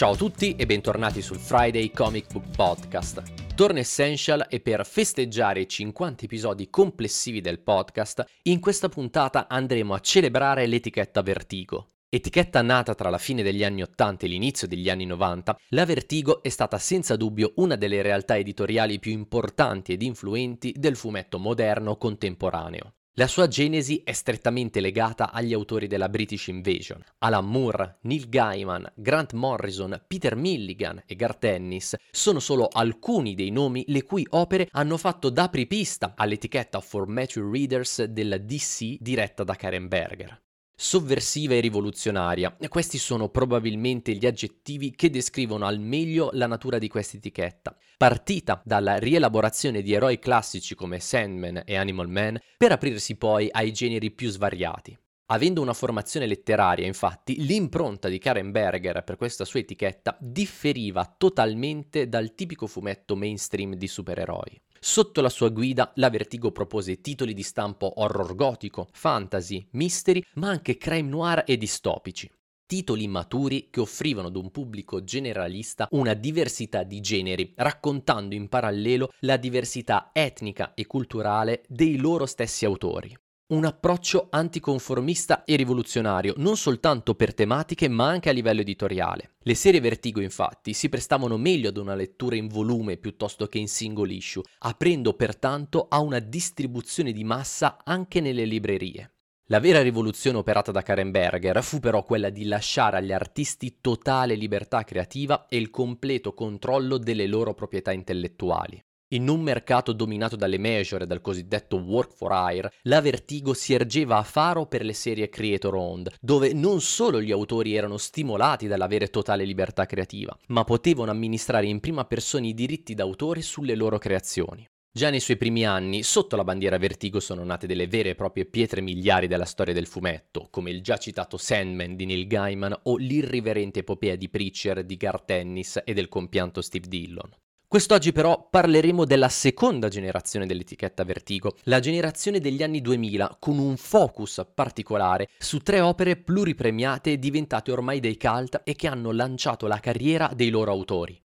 Ciao a tutti e bentornati sul Friday Comic Book Podcast. Torna Essential e per festeggiare i 50 episodi complessivi del podcast, in questa puntata andremo a celebrare l'etichetta Vertigo. Etichetta nata tra la fine degli anni 80 e l'inizio degli anni 90, la Vertigo è stata senza dubbio una delle realtà editoriali più importanti ed influenti del fumetto moderno contemporaneo. La sua genesi è strettamente legata agli autori della British Invasion. Alan Moore, Neil Gaiman, Grant Morrison, Peter Milligan e Garth Ennis sono solo alcuni dei nomi le cui opere hanno fatto da apripista all'etichetta for mature readers della DC diretta da Karen Berger sovversiva e rivoluzionaria. Questi sono probabilmente gli aggettivi che descrivono al meglio la natura di questa etichetta. Partita dalla rielaborazione di eroi classici come Sandman e Animal Man, per aprirsi poi ai generi più svariati. Avendo una formazione letteraria, infatti, l'impronta di Karen Berger per questa sua etichetta differiva totalmente dal tipico fumetto mainstream di supereroi. Sotto la sua guida, la Vertigo propose titoli di stampo horror gotico, fantasy, mystery, ma anche crime noir e distopici. Titoli maturi che offrivano ad un pubblico generalista una diversità di generi, raccontando in parallelo la diversità etnica e culturale dei loro stessi autori un approccio anticonformista e rivoluzionario, non soltanto per tematiche ma anche a livello editoriale. Le serie Vertigo infatti si prestavano meglio ad una lettura in volume piuttosto che in single issue, aprendo pertanto a una distribuzione di massa anche nelle librerie. La vera rivoluzione operata da Karen Berger fu però quella di lasciare agli artisti totale libertà creativa e il completo controllo delle loro proprietà intellettuali. In un mercato dominato dalle major e dal cosiddetto work for hire, la Vertigo si ergeva a faro per le serie creator owned, dove non solo gli autori erano stimolati dall'avere totale libertà creativa, ma potevano amministrare in prima persona i diritti d'autore sulle loro creazioni. Già nei suoi primi anni, sotto la bandiera Vertigo sono nate delle vere e proprie pietre miliari della storia del fumetto, come il già citato Sandman di Neil Gaiman o l'irriverente epopea di Preacher di Garth Ennis e del compianto Steve Dillon. Quest'oggi però parleremo della seconda generazione dell'etichetta Vertigo, la generazione degli anni 2000, con un focus particolare su tre opere pluripremiate diventate ormai dei cult e che hanno lanciato la carriera dei loro autori.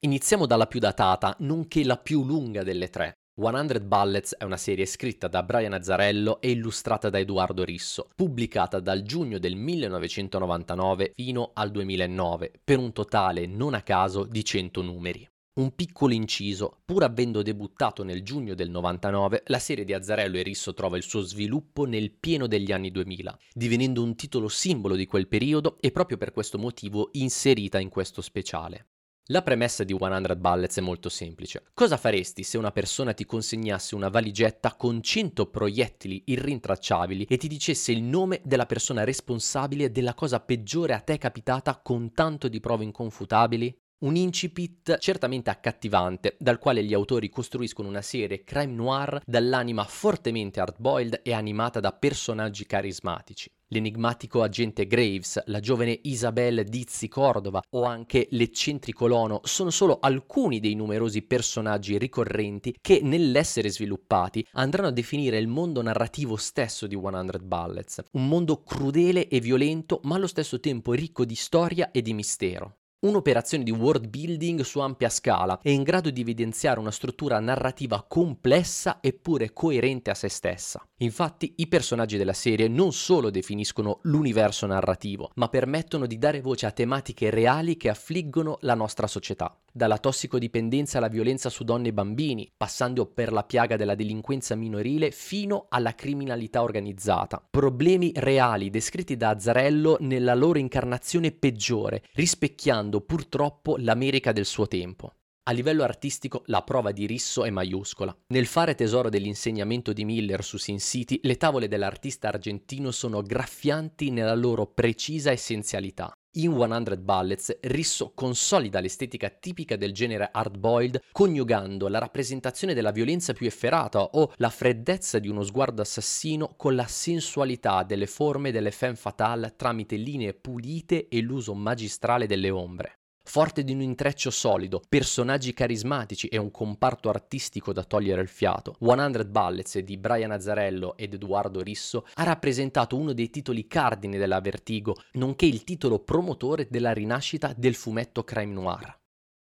Iniziamo dalla più datata, nonché la più lunga delle tre. 100 Bullets è una serie scritta da Brian Azzarello e illustrata da Edoardo Risso, pubblicata dal giugno del 1999 fino al 2009, per un totale non a caso di 100 numeri. Un piccolo inciso, pur avendo debuttato nel giugno del 99, la serie di Azzarello e Risso trova il suo sviluppo nel pieno degli anni 2000, divenendo un titolo simbolo di quel periodo e proprio per questo motivo inserita in questo speciale. La premessa di 100 Bullets è molto semplice. Cosa faresti se una persona ti consegnasse una valigetta con 100 proiettili irrintracciabili e ti dicesse il nome della persona responsabile della cosa peggiore a te capitata con tanto di prove inconfutabili? Un incipit certamente accattivante, dal quale gli autori costruiscono una serie crime noir dall'anima fortemente hardboiled e animata da personaggi carismatici. L'enigmatico agente Graves, la giovane Isabelle Dizzi Cordova o anche l'eccentrico Lono sono solo alcuni dei numerosi personaggi ricorrenti che nell'essere sviluppati andranno a definire il mondo narrativo stesso di 100 Bullets, un mondo crudele e violento ma allo stesso tempo ricco di storia e di mistero. Un'operazione di world building su ampia scala è in grado di evidenziare una struttura narrativa complessa eppure coerente a se stessa. Infatti i personaggi della serie non solo definiscono l'universo narrativo, ma permettono di dare voce a tematiche reali che affliggono la nostra società. Dalla tossicodipendenza alla violenza su donne e bambini, passando per la piaga della delinquenza minorile fino alla criminalità organizzata. Problemi reali descritti da Azzarello nella loro incarnazione peggiore, rispecchiando purtroppo l'America del suo tempo. A livello artistico la prova di Risso è maiuscola. Nel fare tesoro dell'insegnamento di Miller su Sin City, le tavole dell'artista argentino sono graffianti nella loro precisa essenzialità. In 100 Bullets, Risso consolida l'estetica tipica del genere hardboiled, coniugando la rappresentazione della violenza più efferata o la freddezza di uno sguardo assassino con la sensualità delle forme delle femme fatale tramite linee pulite e l'uso magistrale delle ombre. Forte di un intreccio solido, personaggi carismatici e un comparto artistico da togliere il fiato. 100 Bullets di Brian Azzarello ed Edoardo Risso ha rappresentato uno dei titoli cardini della Vertigo, nonché il titolo promotore della rinascita del fumetto crime noir.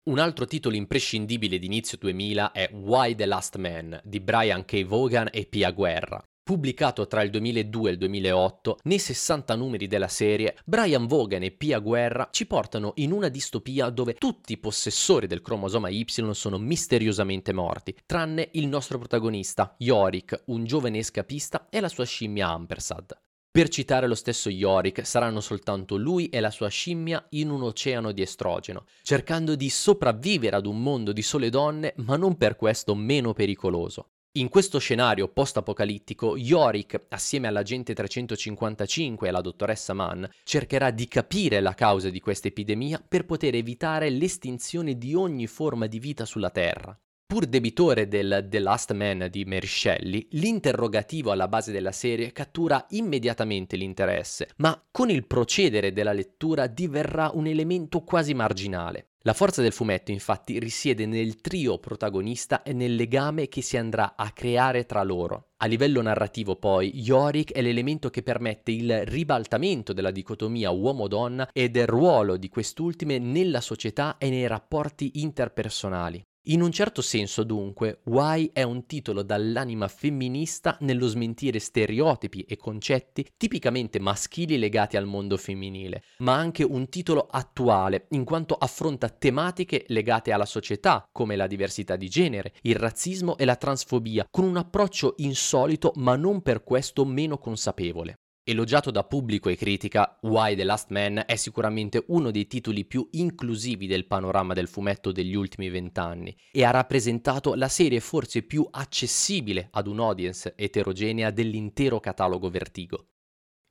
Un altro titolo imprescindibile di inizio 2000 è Why the Last Man di Brian K. Vaughan e Pia Guerra. Pubblicato tra il 2002 e il 2008, nei 60 numeri della serie, Brian Vaughan e Pia Guerra ci portano in una distopia dove tutti i possessori del cromosoma Y sono misteriosamente morti, tranne il nostro protagonista, Yorick, un giovane escapista, e la sua scimmia Ampersad. Per citare lo stesso Yorick, saranno soltanto lui e la sua scimmia in un oceano di estrogeno, cercando di sopravvivere ad un mondo di sole donne, ma non per questo meno pericoloso. In questo scenario post-apocalittico, Yorick, assieme all'agente 355 e alla dottoressa Mann, cercherà di capire la causa di questa epidemia per poter evitare l'estinzione di ogni forma di vita sulla Terra. Pur debitore del The Last Man di Mary Shelley, l'interrogativo alla base della serie cattura immediatamente l'interesse, ma con il procedere della lettura diverrà un elemento quasi marginale. La forza del fumetto infatti risiede nel trio protagonista e nel legame che si andrà a creare tra loro. A livello narrativo poi, Yorick è l'elemento che permette il ribaltamento della dicotomia uomo-donna e del ruolo di quest'ultime nella società e nei rapporti interpersonali. In un certo senso, dunque, Why è un titolo dall'anima femminista nello smentire stereotipi e concetti tipicamente maschili legati al mondo femminile, ma anche un titolo attuale, in quanto affronta tematiche legate alla società, come la diversità di genere, il razzismo e la transfobia, con un approccio insolito ma non per questo meno consapevole. Elogiato da pubblico e critica, Why the Last Man è sicuramente uno dei titoli più inclusivi del panorama del fumetto degli ultimi vent'anni e ha rappresentato la serie forse più accessibile ad un'audience eterogenea dell'intero catalogo Vertigo.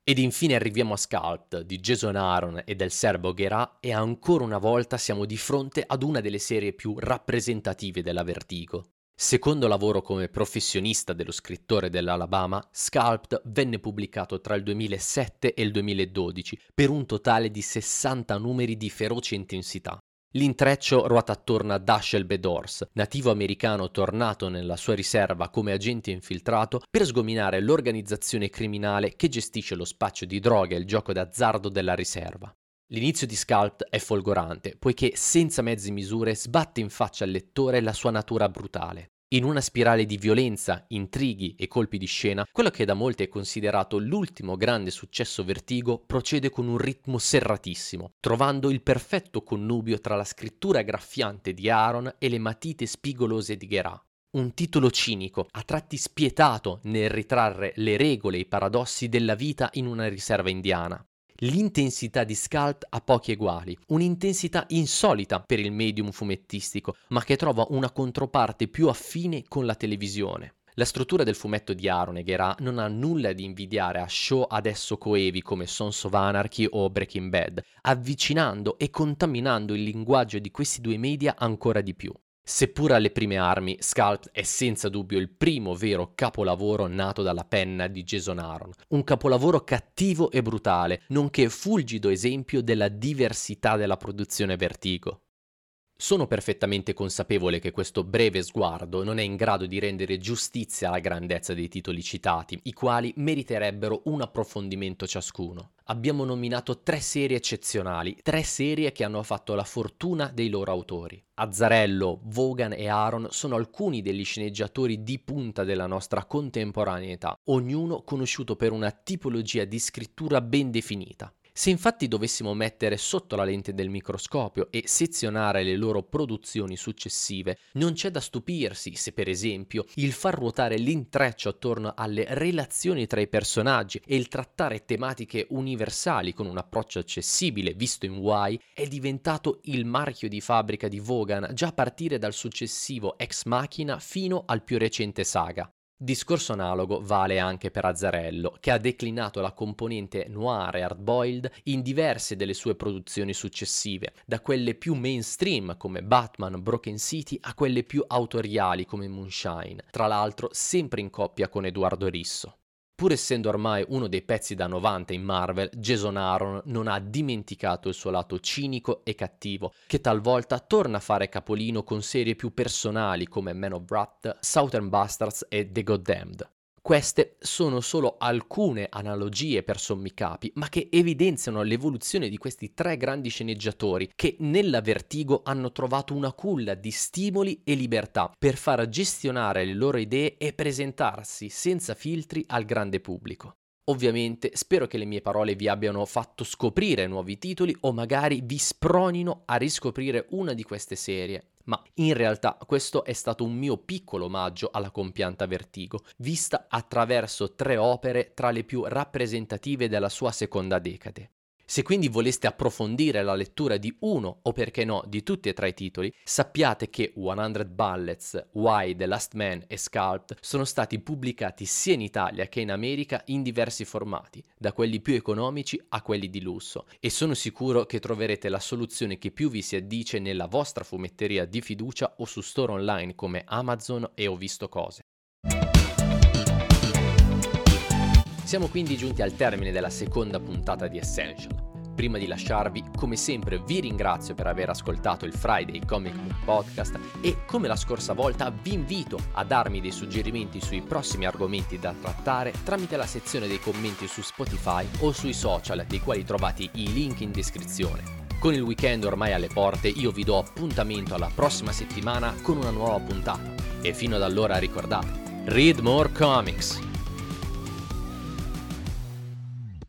Ed infine arriviamo a Sculpt di Jason Aaron e del serbo Gherà e ancora una volta siamo di fronte ad una delle serie più rappresentative della Vertigo. Secondo lavoro come professionista dello scrittore dell'Alabama, Sculpt venne pubblicato tra il 2007 e il 2012 per un totale di 60 numeri di feroce intensità. L'intreccio ruota attorno a Dashiell Bedors, nativo americano tornato nella sua riserva come agente infiltrato per sgominare l'organizzazione criminale che gestisce lo spaccio di droga e il gioco d'azzardo della riserva. L'inizio di Sculpt è folgorante, poiché senza mezze misure sbatte in faccia al lettore la sua natura brutale. In una spirale di violenza, intrighi e colpi di scena, quello che da molti è considerato l'ultimo grande successo Vertigo procede con un ritmo serratissimo, trovando il perfetto connubio tra la scrittura graffiante di Aaron e le matite spigolose di Gherà. Un titolo cinico, a tratti spietato nel ritrarre le regole e i paradossi della vita in una riserva indiana, L'intensità di Scalp ha pochi eguali, un'intensità insolita per il medium fumettistico, ma che trova una controparte più affine con la televisione. La struttura del fumetto di Aaron Gherà non ha nulla di invidiare a show adesso coevi come Sons of Anarchy o Breaking Bad, avvicinando e contaminando il linguaggio di questi due media ancora di più. Seppur alle prime armi, Sculpt è senza dubbio il primo vero capolavoro nato dalla penna di Jason Aaron, un capolavoro cattivo e brutale, nonché fulgido esempio della diversità della produzione Vertigo. Sono perfettamente consapevole che questo breve sguardo non è in grado di rendere giustizia alla grandezza dei titoli citati, i quali meriterebbero un approfondimento ciascuno. Abbiamo nominato tre serie eccezionali, tre serie che hanno fatto la fortuna dei loro autori. Azzarello, Vaughan e Aaron sono alcuni degli sceneggiatori di punta della nostra contemporaneità, ognuno conosciuto per una tipologia di scrittura ben definita. Se infatti dovessimo mettere sotto la lente del microscopio e sezionare le loro produzioni successive, non c'è da stupirsi se per esempio il far ruotare l'intreccio attorno alle relazioni tra i personaggi e il trattare tematiche universali con un approccio accessibile visto in Y è diventato il marchio di fabbrica di Vaughan già a partire dal successivo Ex Machina fino al più recente Saga. Discorso analogo vale anche per Azzarello, che ha declinato la componente noir e hardboiled in diverse delle sue produzioni successive, da quelle più mainstream come Batman Broken City a quelle più autoriali come Moonshine, tra l'altro sempre in coppia con Edoardo Risso. Pur essendo ormai uno dei pezzi da 90 in Marvel, Jason Aaron non ha dimenticato il suo lato cinico e cattivo, che talvolta torna a fare capolino con serie più personali come Man of Wrath, Southern Bastards e The Goddamned. Queste sono solo alcune analogie per sommi capi, ma che evidenziano l'evoluzione di questi tre grandi sceneggiatori che nella Vertigo hanno trovato una culla di stimoli e libertà per far gestionare le loro idee e presentarsi senza filtri al grande pubblico. Ovviamente spero che le mie parole vi abbiano fatto scoprire nuovi titoli o magari vi spronino a riscoprire una di queste serie, ma in realtà questo è stato un mio piccolo omaggio alla compianta Vertigo, vista attraverso tre opere tra le più rappresentative della sua seconda decade. Se quindi voleste approfondire la lettura di uno o perché no di tutti e tre i titoli, sappiate che 100 Bullets, Why, The Last Man e Scalped sono stati pubblicati sia in Italia che in America in diversi formati, da quelli più economici a quelli di lusso, e sono sicuro che troverete la soluzione che più vi si addice nella vostra fumetteria di fiducia o su store online come Amazon e Ho visto cose. Siamo quindi giunti al termine della seconda puntata di Essential. Prima di lasciarvi, come sempre, vi ringrazio per aver ascoltato il Friday Comic Book Podcast e, come la scorsa volta, vi invito a darmi dei suggerimenti sui prossimi argomenti da trattare tramite la sezione dei commenti su Spotify o sui social, dei quali trovate i link in descrizione. Con il weekend ormai alle porte, io vi do appuntamento alla prossima settimana con una nuova puntata. E fino ad allora ricordate, read more comics!